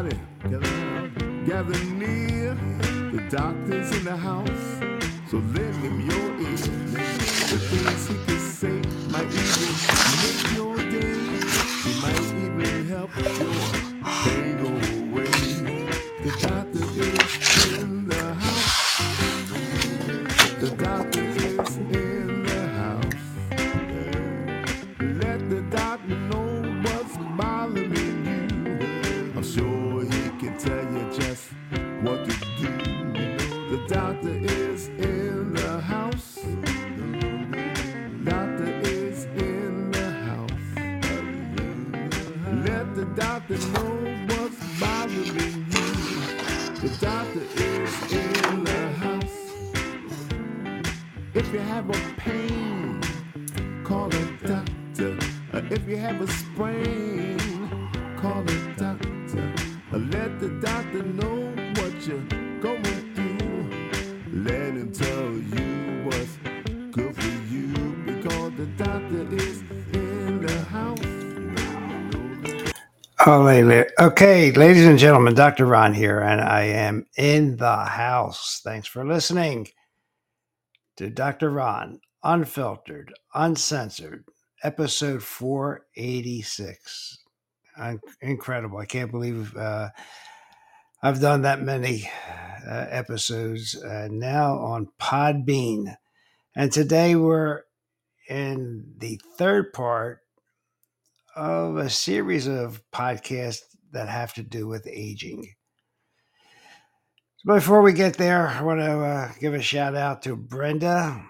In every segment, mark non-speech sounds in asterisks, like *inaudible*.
everybody, gather, near. The doctor's in the house, so lend him your ear. The things he can say might even The doctor is in the house. If you have a pain, call a doctor. Uh, If you have a sprain, call a doctor. Uh, Let the doctor know what you're going Oh, okay, ladies and gentlemen, Dr. Ron here, and I am in the house. Thanks for listening to Dr. Ron, unfiltered, uncensored, episode 486. Un- incredible. I can't believe uh, I've done that many uh, episodes uh, now on Podbean. And today we're in the third part of a series of podcasts that have to do with aging. So before we get there, I want to uh, give a shout out to Brenda,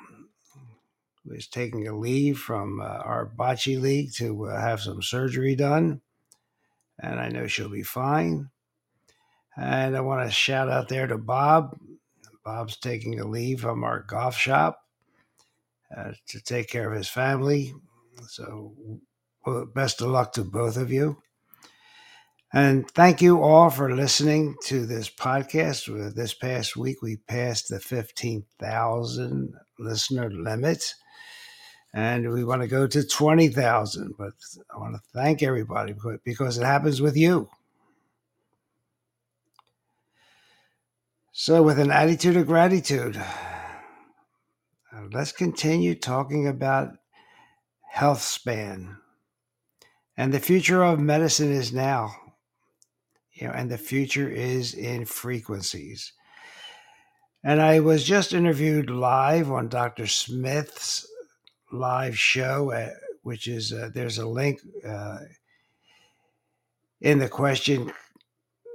who is taking a leave from uh, our bocce league to uh, have some surgery done. And I know she'll be fine. And I want to shout out there to Bob. Bob's taking a leave from our golf shop uh, to take care of his family. So, well, best of luck to both of you. And thank you all for listening to this podcast. This past week, we passed the 15,000 listener limit, and we want to go to 20,000. But I want to thank everybody because- it happens with you. So, with an attitude of gratitude, let's continue talking about health span. And the future of medicine is now you know, and the future is in frequencies. And I was just interviewed live on Dr. Smith's live show, uh, which is uh, there's a link uh, in the question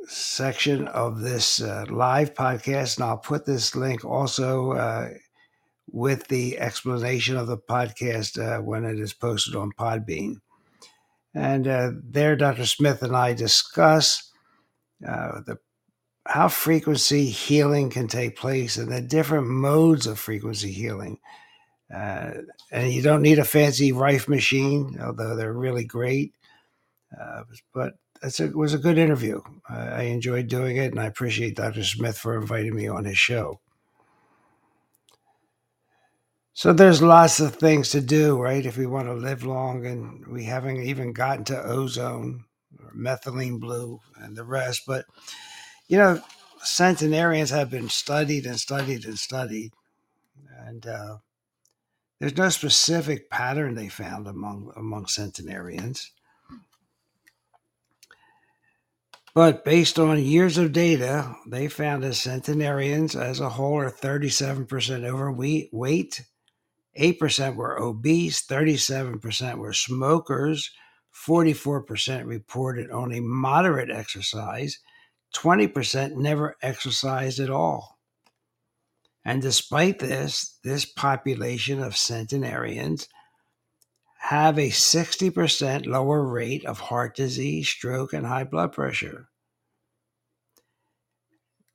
section of this uh, live podcast, and I'll put this link also uh, with the explanation of the podcast uh, when it is posted on Podbean. And uh, there, Dr. Smith and I discuss uh, the how frequency healing can take place and the different modes of frequency healing. Uh, and you don't need a fancy Rife machine, although they're really great. Uh, but a, it was a good interview. I enjoyed doing it, and I appreciate Dr. Smith for inviting me on his show. So there's lots of things to do, right? If we want to live long, and we haven't even gotten to ozone or methylene blue and the rest. But you know, centenarians have been studied and studied and studied, and uh, there's no specific pattern they found among among centenarians. But based on years of data, they found that centenarians as a whole are 37% overweight, weight, 8% were obese, 37% were smokers, 44% reported only moderate exercise, 20% never exercised at all. And despite this, this population of centenarians have a 60% lower rate of heart disease, stroke, and high blood pressure.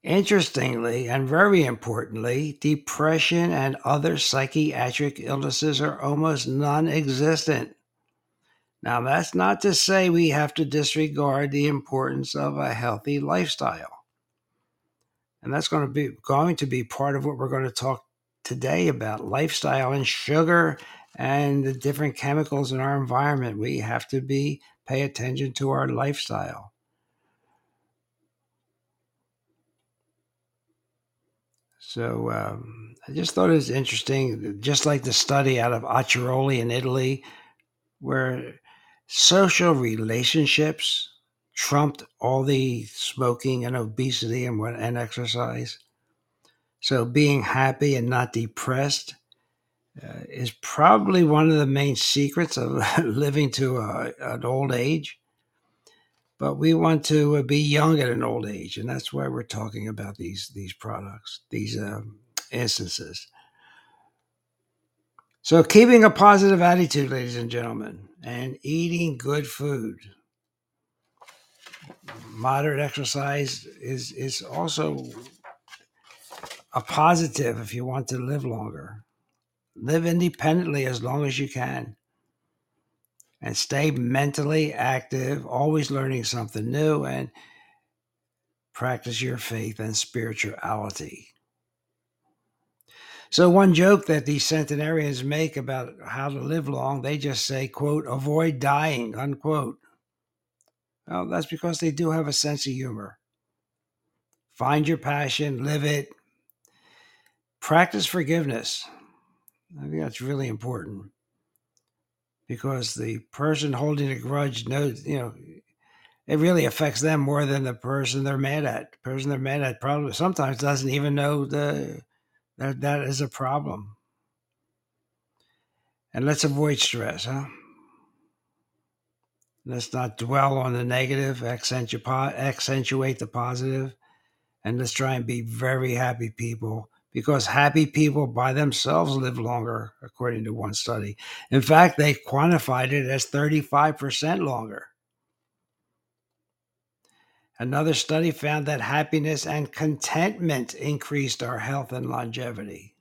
Interestingly, and very importantly, depression and other psychiatric illnesses are almost non existent. Now, that's not to say we have to disregard the importance of a healthy lifestyle. And that's going to be going to be part of what we're going to talk today about lifestyle and sugar and the different chemicals in our environment. We have to be pay attention to our lifestyle. So um, I just thought it was interesting, just like the study out of Acciaroli in Italy, where social relationships trumped all the smoking and obesity and and exercise. So being happy and not depressed uh, is probably one of the main secrets of *laughs* living to a, an old age. But we want to uh, be young at an old age, and that's why we're talking about these these products, these um, instances. So, keeping a positive attitude, ladies and gentlemen, and eating good food. Moderate exercise is is also a positive if you want to live longer. Live independently as long as you can. And stay mentally active, always learning something new, and practice your faith and spirituality. So one joke that these centenarians make about how to live long, they just say, quote, avoid dying, unquote. Well, that's because they do have a sense of humor. Find your passion, live it, practice forgiveness. I think that's really important because the person holding a grudge knows, you know, it really affects them more than the person they're mad at. The person they're mad at probably sometimes doesn't even know the that that is a problem. And let's avoid stress, huh? Let's not dwell on the negative, accentuate, accentuate the positive, and let's try and be very happy people because happy people by themselves live longer, according to one study. In fact, they quantified it as 35% longer. Another study found that happiness and contentment increased our health and longevity.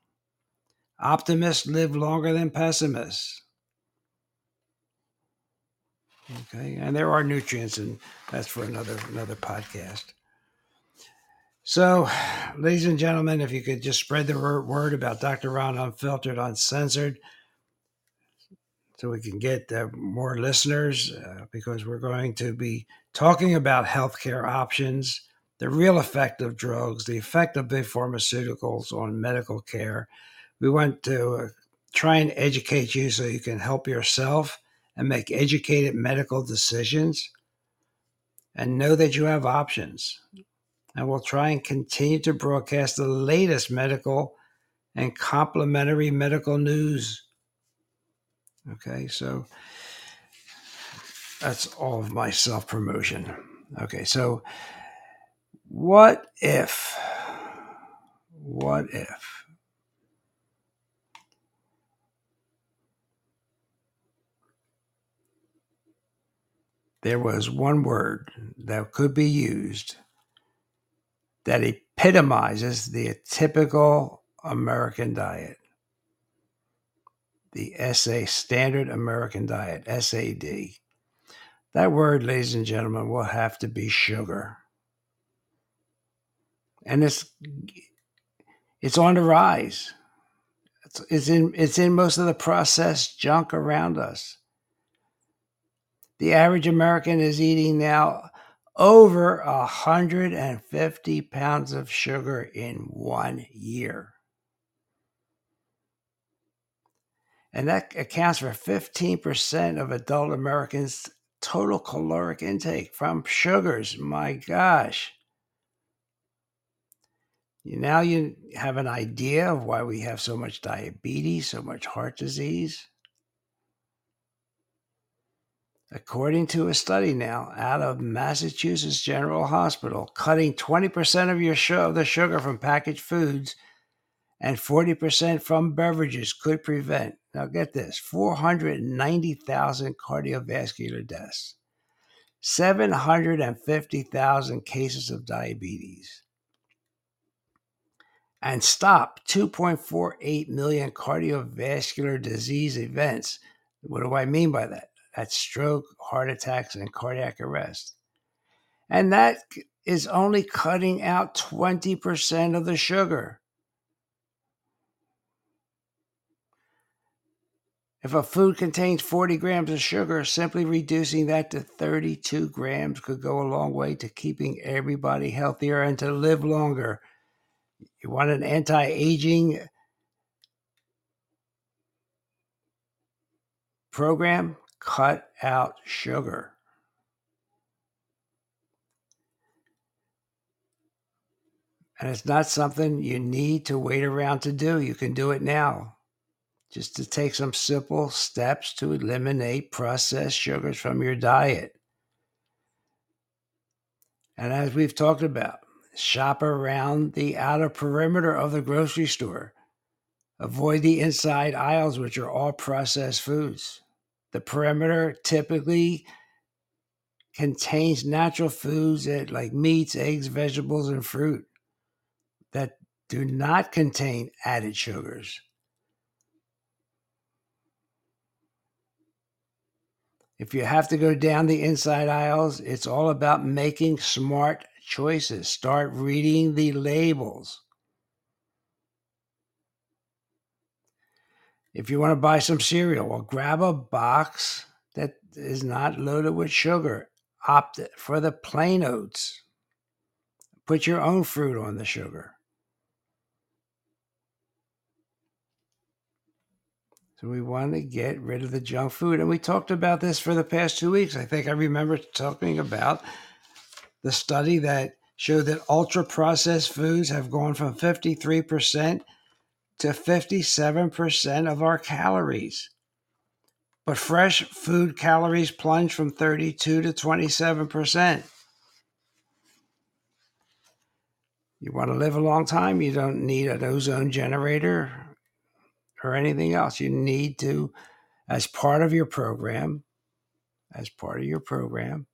Optimists live longer than pessimists. Okay, and there are nutrients, and that's for another another podcast. So, *sighs* ladies and gentlemen, if you could just spread the word about Dr. Ron Unfiltered, Uncensored, so we can get uh, more listeners uh, because we're going to be talking about healthcare options, the real effect of drugs, the effect of big pharmaceuticals on medical care. We want to uh, try and educate you so you can help yourself and make educated medical decisions and know that you have options. And we'll try and continue to broadcast the latest medical and complementary medical news Okay, so that's all of my self promotion. Okay, so what if, what if there was one word that could be used that epitomizes the typical American diet? the SA Standard American Diet, SAD. That word, ladies and gentlemen, will have to be sugar. And it's it's on the rise. It's, it's in it's in most of the processed junk around us. The average American is eating now over 150 pounds of sugar in one year. and that accounts for 15% of adult Americans' total caloric intake from sugars. My gosh. Now you have an idea of why we have so much diabetes, so much heart disease. According to a study now out of Massachusetts General Hospital, cutting 20% of your sh- of the sugar from packaged foods and 40% from beverages could prevent, now get this, 490,000 cardiovascular deaths, 750,000 cases of diabetes, and stop 2.48 million cardiovascular disease events. What do I mean by that? That's stroke, heart attacks, and cardiac arrest. And that is only cutting out 20% of the sugar. If a food contains 40 grams of sugar, simply reducing that to 32 grams could go a long way to keeping everybody healthier and to live longer. You want an anti aging program? Cut out sugar. And it's not something you need to wait around to do. You can do it now. Just to take some simple steps to eliminate processed sugars from your diet. And as we've talked about, shop around the outer perimeter of the grocery store. Avoid the inside aisles, which are all processed foods. The perimeter typically contains natural foods that like meats, eggs, vegetables, and fruit that do not contain added sugars. If you have to go down the inside aisles, it's all about making smart choices. Start reading the labels. If you want to buy some cereal, well, grab a box that is not loaded with sugar. Opt for the plain oats. Put your own fruit on the sugar. So we want to get rid of the junk food. And we talked about this for the past two weeks. I think I remember talking about the study that showed that ultra processed foods have gone from 53% to 57% of our calories. But fresh food calories plunge from 32 to 27%. You want to live a long time, you don't need an ozone generator or anything else. You need to, as part of your program, as part of your program,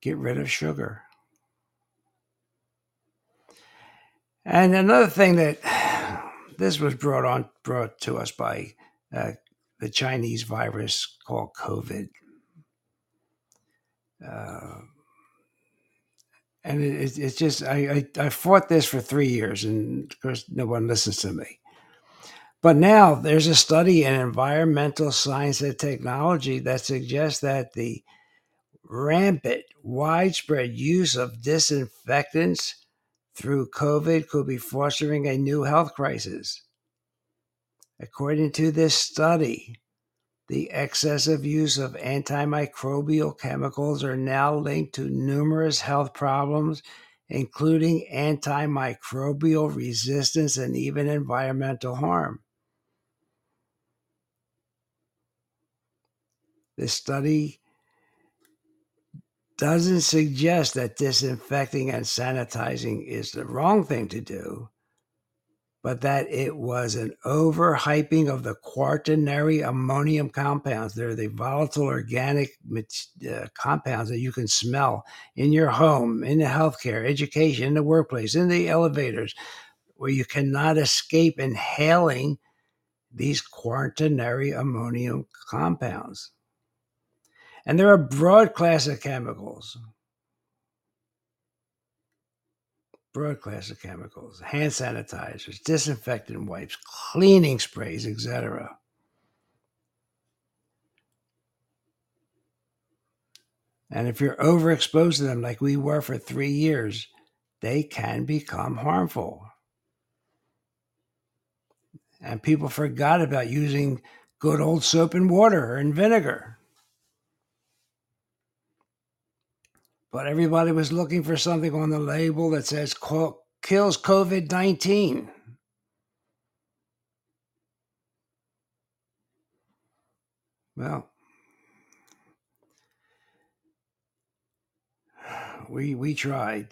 get rid of sugar. And another thing that this was brought on brought to us by uh, the Chinese virus called COVID. Uh, and it, it's just I, I, I fought this for three years, and of course no one listens to me. But now there's a study in environmental science and technology that suggests that the rampant, widespread use of disinfectants through COVID could be fostering a new health crisis. According to this study, the excessive use of antimicrobial chemicals are now linked to numerous health problems, including antimicrobial resistance and even environmental harm. The study doesn't suggest that disinfecting and sanitizing is the wrong thing to do, but that it was an overhyping of the quaternary ammonium compounds. They're the volatile organic uh, compounds that you can smell in your home, in the healthcare, education, in the workplace, in the elevators, where you cannot escape inhaling these quaternary ammonium compounds. And there are broad class of chemicals. Broad class of chemicals, hand sanitizers, disinfectant wipes, cleaning sprays, etc. And if you're overexposed to them, like we were for three years, they can become harmful. And people forgot about using good old soap and water and vinegar. But everybody was looking for something on the label that says kills COVID 19. Well, we, we tried.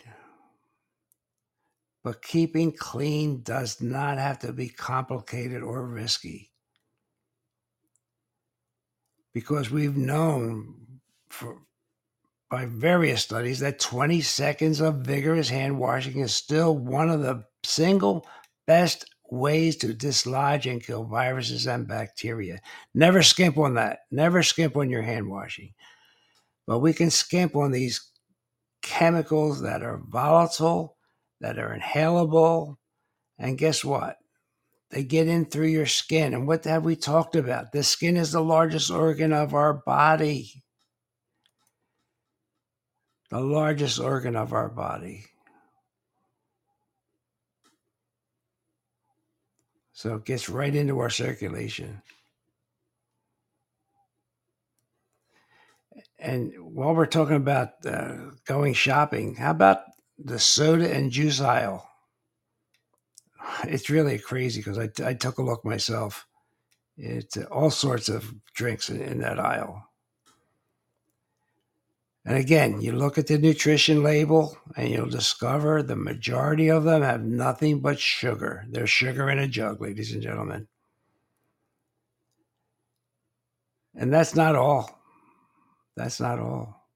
But keeping clean does not have to be complicated or risky. Because we've known for by various studies that 20 seconds of vigorous hand washing is still one of the single best ways to dislodge and kill viruses and bacteria. Never skimp on that. Never skimp on your hand washing. But we can skimp on these chemicals that are volatile, that are inhalable, and guess what? they get in through your skin. And what have we talked about? The skin is the largest organ of our body. The largest organ of our body. So it gets right into our circulation. And while we're talking about uh, going shopping, how about the soda and juice aisle? It's really crazy because I, I took a look myself. It's all sorts of drinks in, in that aisle. And again, you look at the nutrition label and you'll discover the majority of them have nothing but sugar. They're sugar in a jug, ladies and gentlemen. And that's not all. That's not all.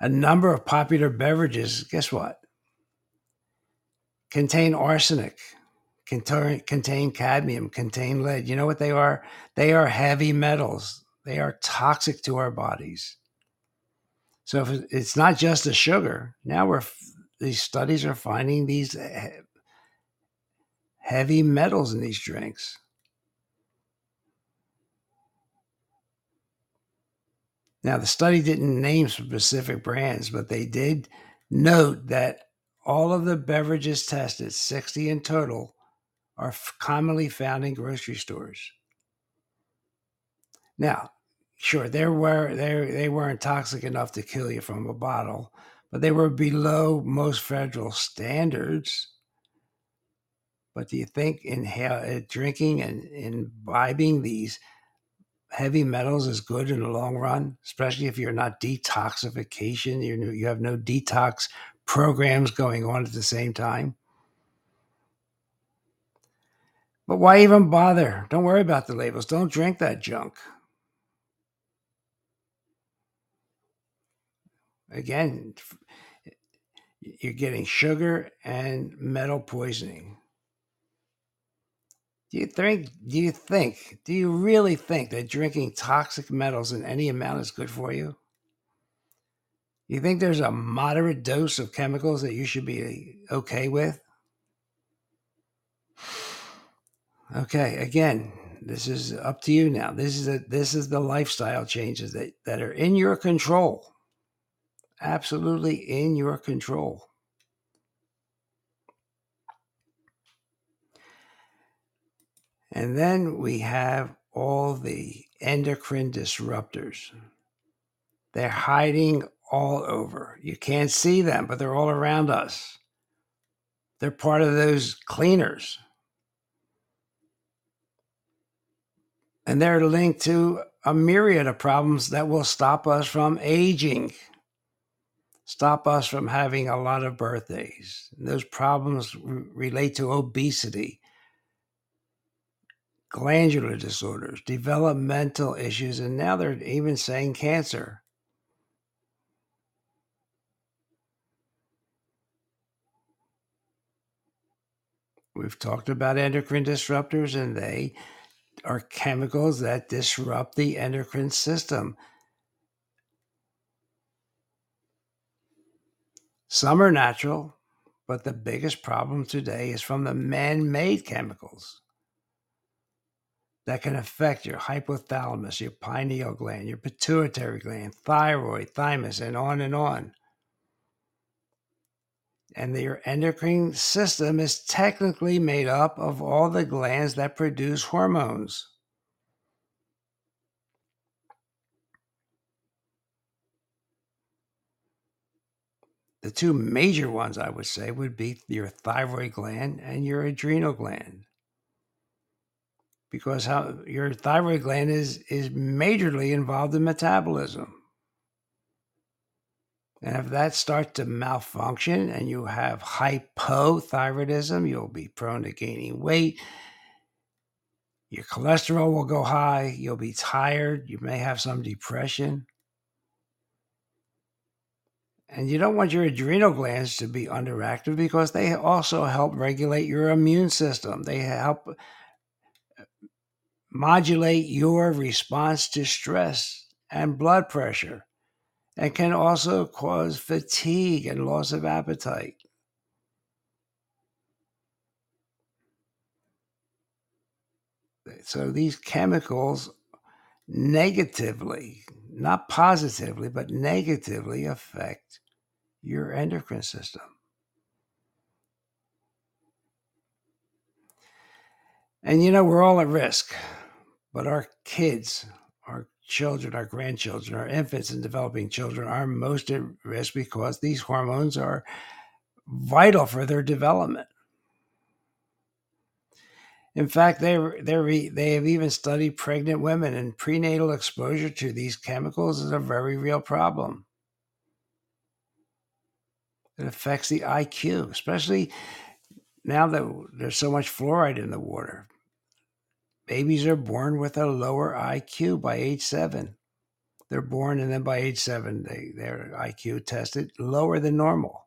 A number of popular beverages, guess what? Contain arsenic, contain, contain cadmium, contain lead. You know what they are? They are heavy metals. They are toxic to our bodies. So it's not just the sugar, now we're these studies are finding these heavy metals in these drinks. Now, the study didn't name specific brands, but they did note that all of the beverages tested, 60 in total, are commonly found in grocery stores. Now, sure they were they they weren't toxic enough to kill you from a bottle, but they were below most federal standards. But do you think in uh, drinking and imbibing these heavy metals is good in the long run, especially if you're not detoxification, you you have no detox programs going on at the same time? But why even bother? Don't worry about the labels. Don't drink that junk. Again, you're getting sugar and metal poisoning. Do you think, do you think, do you really think that drinking toxic metals in any amount is good for you? You think there's a moderate dose of chemicals that you should be uh, okay with? Okay, again, this is up to you now. This is a, this is the lifestyle changes that, that are in your control absolutely in your control. And then we have all the endocrine disruptors. They're hiding all over. You can't see them, but they're all around us. They're part of those cleaners. And they're linked to a myriad of problems that will stop us from aging stop us from having a lot of birthdays. Those problems relate to obesity, glandular disorders, developmental issues, and now they're even saying cancer. We've talked about endocrine disruptors, and they are chemicals that disrupt the endocrine system. Some are natural, but the biggest problem today is from the man made chemicals that can affect your hypothalamus, your pineal gland, your pituitary gland, thyroid, thymus, and on and on. And your endocrine system is technically made up of all the glands that produce hormones. The two major ones I would say would be your thyroid gland and your adrenal gland. Because how your thyroid gland is is majorly involved in metabolism. And if that starts to malfunction and you have hypothyroidism, you'll be prone to gaining weight. Your cholesterol will go high. You'll be tired. You may have some depression. And you don't want your adrenal glands to be underactive because they also help regulate your immune system. They help uh, modulate your response to stress and blood pressure and can also cause fatigue and loss of appetite. So these chemicals negatively, not positively, but negatively affect your endocrine system. And you know, we're all at risk, but our kids, our children, our grandchildren, our infants and developing children are most at risk because these hormones are vital for their development. In fact, they they they have even studied pregnant women, and prenatal exposure to these chemicals is a very real problem. It affects the IQ, especially now that there's so much fluoride in the water. Babies are born with a lower IQ by age seven. They're born, and then by age seven, they, their IQ tested lower than normal.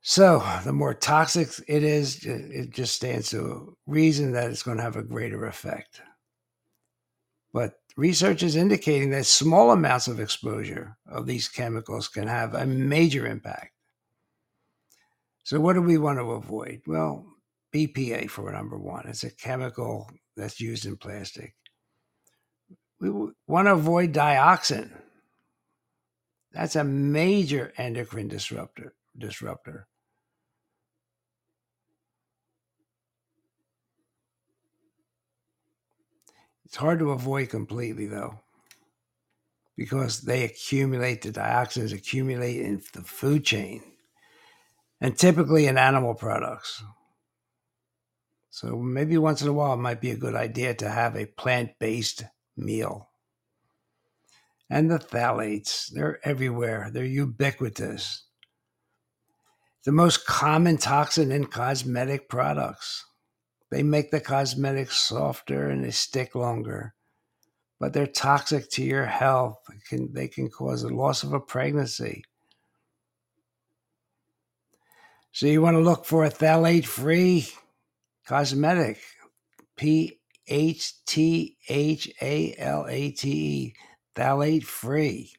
So, the more toxic it is, it just stands to reason that it's going to have a greater effect. But research is indicating that small amounts of exposure of these chemicals can have a major impact. So, what do we want to avoid? Well, BPA for number one. It's a chemical that's used in plastic. We want to avoid dioxin. That's a major endocrine disruptor. Disruptor. It's hard to avoid completely, though, because they accumulate, the dioxins accumulate in the food chain and typically in animal products. So maybe once in a while it might be a good idea to have a plant based meal. And the phthalates, they're everywhere, they're ubiquitous. The most common toxin in cosmetic products. They make the cosmetics softer and they stick longer, but they're toxic to your health. Can, they can cause a loss of a pregnancy. So you want to look for a phthalate free cosmetic. P H T H A L A T E, phthalate free.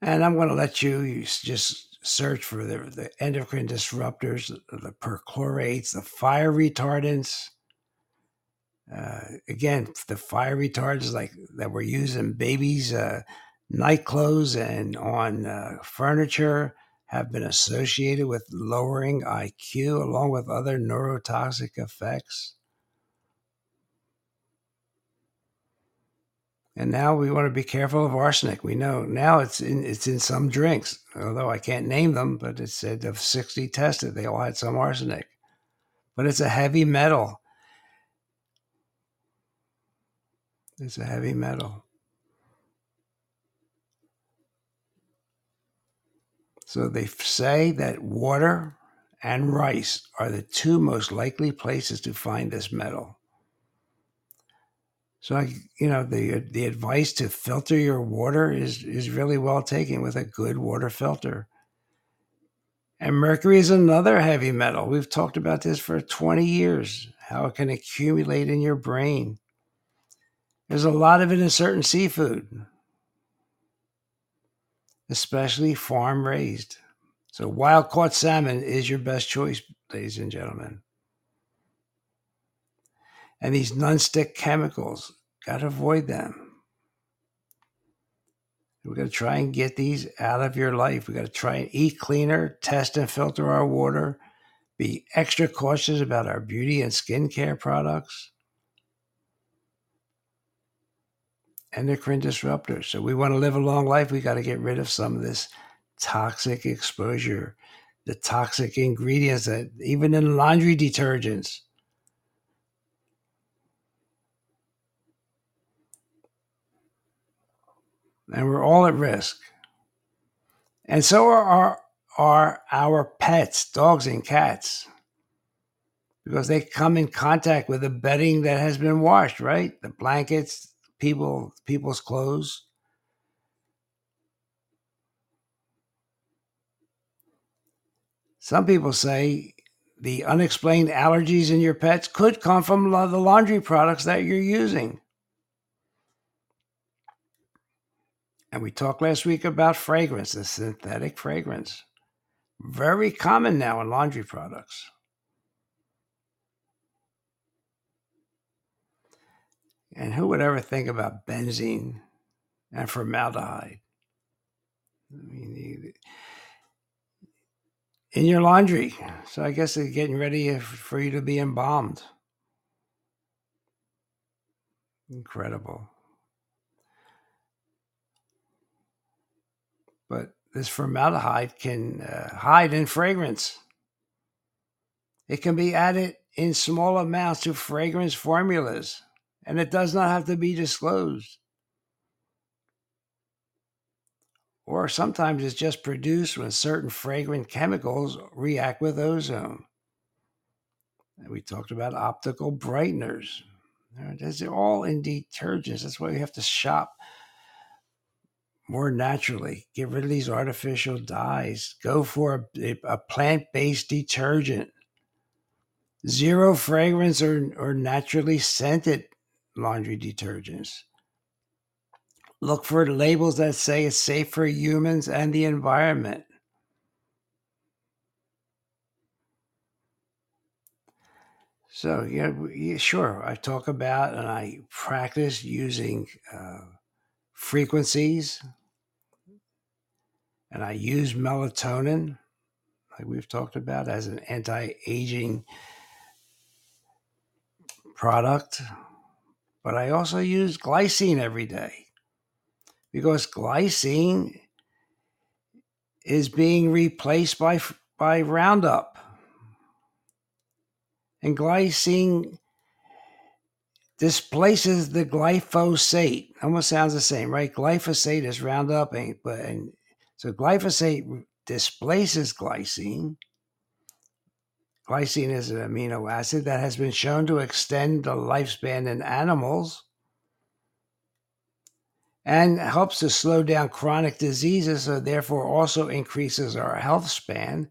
And I'm going to let you just search for the, the endocrine disruptors, the perchlorates, the fire retardants. Uh, again, the fire retardants like that were used in babies' uh, night clothes and on uh, furniture have been associated with lowering IQ along with other neurotoxic effects. And now we want to be careful of arsenic. We know now it's in it's in some drinks, although I can't name them, but it said of 60 tested, they all had some arsenic. But it's a heavy metal. It's a heavy metal. So they say that water and rice are the two most likely places to find this metal. So I, you know, the the advice to filter your water is is really well taken with a good water filter. And mercury is another heavy metal. We've talked about this for 20 years, how it can accumulate in your brain. There's a lot of it in certain seafood, especially farm raised. So wild caught salmon is your best choice, ladies and gentlemen. And these non-stick chemicals, got to avoid them. We're going to try and get these out of your life. We got to try and eat cleaner, test and filter our water, be extra cautious about our beauty and skincare products. Endocrine disruptors. So we want to live a long life. We got to get rid of some of this toxic exposure, the toxic ingredients that even in laundry detergents and we're all at risk. And so are our, are our pets, dogs and cats, because they come in contact with the bedding that has been washed, right? The blankets, people, people's clothes. Some people say the unexplained allergies in your pets could come from the laundry products that you're using. And we talked last week about fragrance, the synthetic fragrance. Very common now in laundry products. And who would ever think about benzene and formaldehyde? I mean, in your laundry. So I guess they're getting ready for you to be embalmed. Incredible. But this formaldehyde can uh, hide in fragrance. It can be added in small amounts to fragrance formulas, and it does not have to be disclosed. Or sometimes it's just produced when certain fragrant chemicals react with ozone. we talked about optical brighteners. These are all in detergents. That's why we have to shop more naturally. Get rid of these artificial dyes. Go for a, a plant based detergent. Zero fragrance or, or naturally scented laundry detergents. Look for labels that say it's safe for humans and the environment. So, yeah, sure, I talk about and I practice using uh, frequencies and I use melatonin, like we've talked about, as an anti aging product. But I also use glycine every day because glycine is being replaced by, by Roundup. And glycine displaces the glyphosate. Almost sounds the same, right? Glyphosate is Roundup, but and so glyphosate displaces glycine. Glycine is an amino acid that has been shown to extend the lifespan in animals and helps to slow down chronic diseases, so therefore also increases our health span.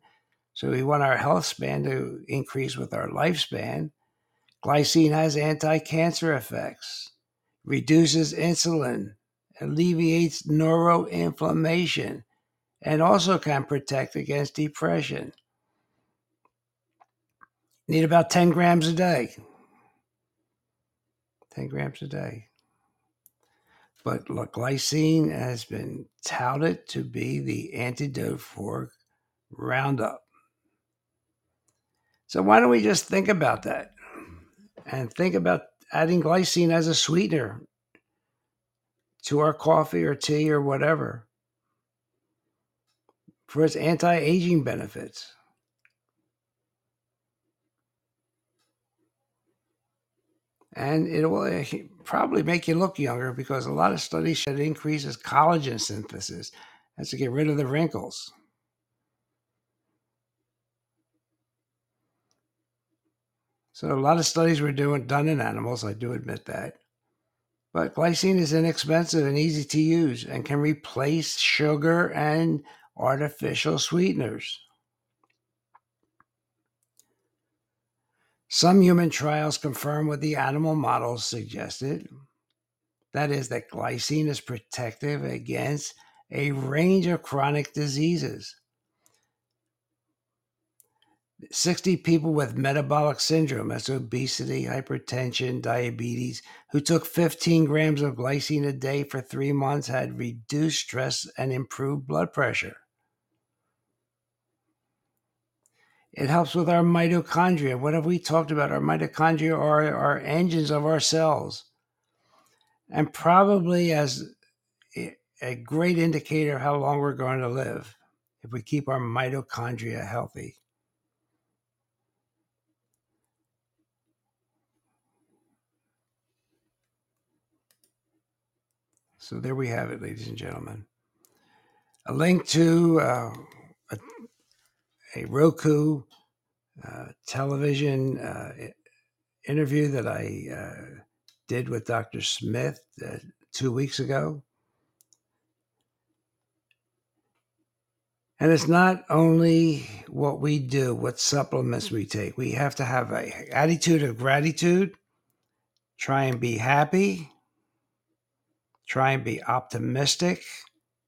So we want our health span to increase with our lifespan. Glycine has anti cancer effects, reduces insulin, alleviates neuroinflammation, and also can protect against depression. Need about 10 grams a day. 10 grams a day. But look, glycine has been touted to be the antidote for Roundup. So why don't we just think about that and think about adding glycine as a sweetener to our coffee or tea or whatever for its anti aging benefits. and it will eh, probably make you look younger because a lot of studies show it increases collagen synthesis. That's to get rid of the wrinkles. So a lot of studies were doing done in animals. I do admit that, but glycine is inexpensive and easy to use and can replace sugar and artificial sweeteners. Some human trials confirm what the animal models suggested that is, that glycine is protective against a range of chronic diseases. 60 people with metabolic syndrome, that's obesity, hypertension, diabetes, who took 15 grams of glycine a day for three months had reduced stress and improved blood pressure. It helps with our mitochondria. What have we talked about? Our mitochondria are our engines of our cells. And probably as a great indicator of how long we're going to live if we keep our mitochondria healthy. So there we have it, ladies and gentlemen. A link to uh, a a Roku uh, television uh, interview that I uh, did with Dr. Smith uh, two weeks ago. And it's not only what we do, what supplements we take. We have to have an attitude of gratitude, try and be happy, try and be optimistic,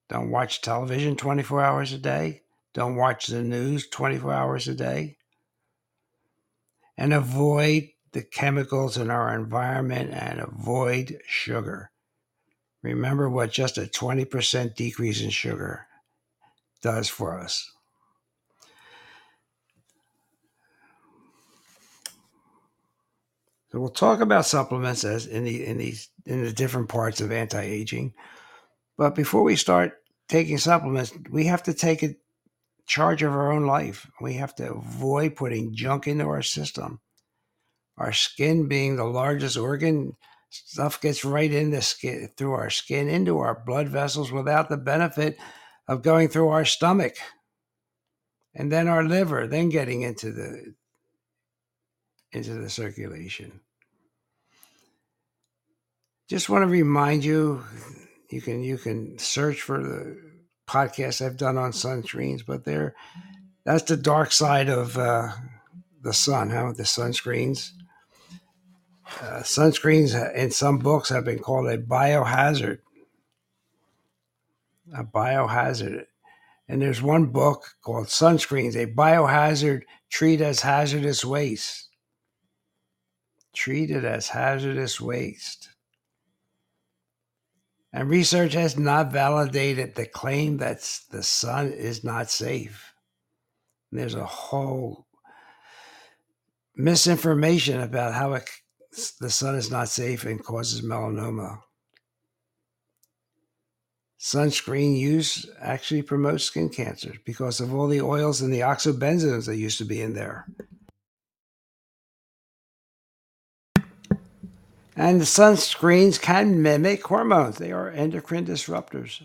Don't watch television 24 hours a day. Don't watch the news 24 hours a day. And avoid the chemicals in our environment and avoid sugar. Remember what just a 20% decrease in sugar does for us. So we'll talk about supplements as in the in these in the different parts of anti-aging. But before we start taking supplements, we have to take a charge of our own life. We have to avoid putting junk into our system. Our skin being the largest organ, stuff gets right in the skin through our skin into our blood vessels without the benefit of going through our stomach and then our liver, then getting into the into the circulation. Just want to remind you, you can you can search for the podcasts I've done on sunscreens, but they're that's the dark side of uh, the sun, huh? The sunscreens. Uh, sunscreens in some books have been called a biohazard. A biohazard. And there's one book called Sunscreens, a biohazard treated as hazardous waste treated as hazardous waste. And research has not validated the claim that the sun is not safe. And there's a whole misinformation about how it, the sun is not safe and causes melanoma. Sunscreen use actually promotes skin cancers because of all the oils and the oxybenzones that used to be in there. And sunscreens can mimic hormones. They are endocrine disruptors.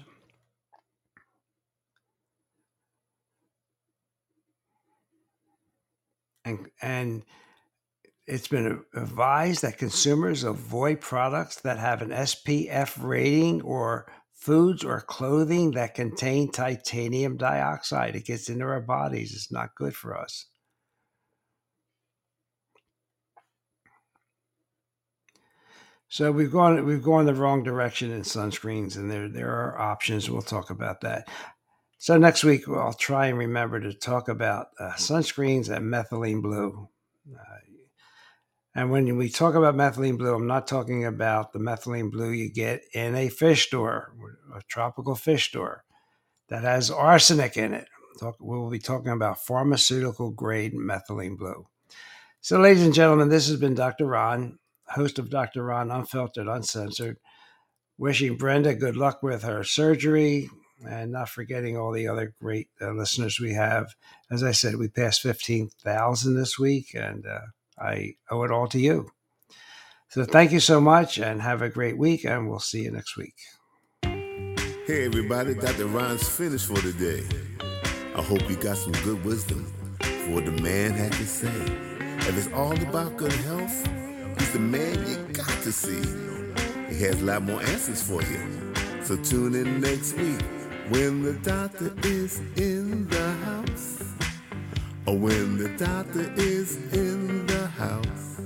And, and it's been advised that consumers avoid products that have an SPF rating or foods or clothing that contain titanium dioxide. It gets into our bodies, it's not good for us. So we've gone we've gone the wrong direction in sunscreens, and there there are options. We'll talk about that. So next week I'll try and remember to talk about uh, sunscreens and methylene blue. Uh, and when we talk about methylene blue, I'm not talking about the methylene blue you get in a fish store, a tropical fish store that has arsenic in it. Talk, we'll be talking about pharmaceutical grade methylene blue. So, ladies and gentlemen, this has been Dr. Ron host of Dr. Ron Unfiltered, Uncensored. Wishing Brenda good luck with her surgery and not forgetting all the other great uh, listeners we have. As I said, we passed 15,000 this week, and uh, I owe it all to you. So thank you so much and have a great week, and we'll see you next week. Hey, everybody, Dr. Ron's finished for today. I hope you got some good wisdom for what the man had to say. And it's all about good health, He's the man you got to see. He has a lot more answers for you. So tune in next week when the doctor is in the house. Or when the doctor is in the house.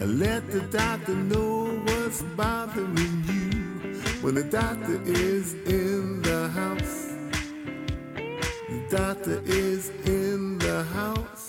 Let the doctor know what's bothering you. When the doctor is in the house. The doctor is in the house.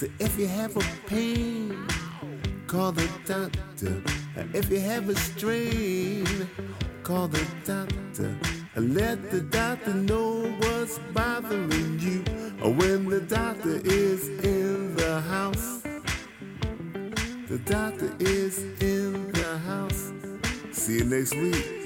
So if you have a pain, call the doctor. If you have a strain, call the doctor. Let the doctor know what's bothering you. When the doctor is in the house, the doctor is in the house. See you next week.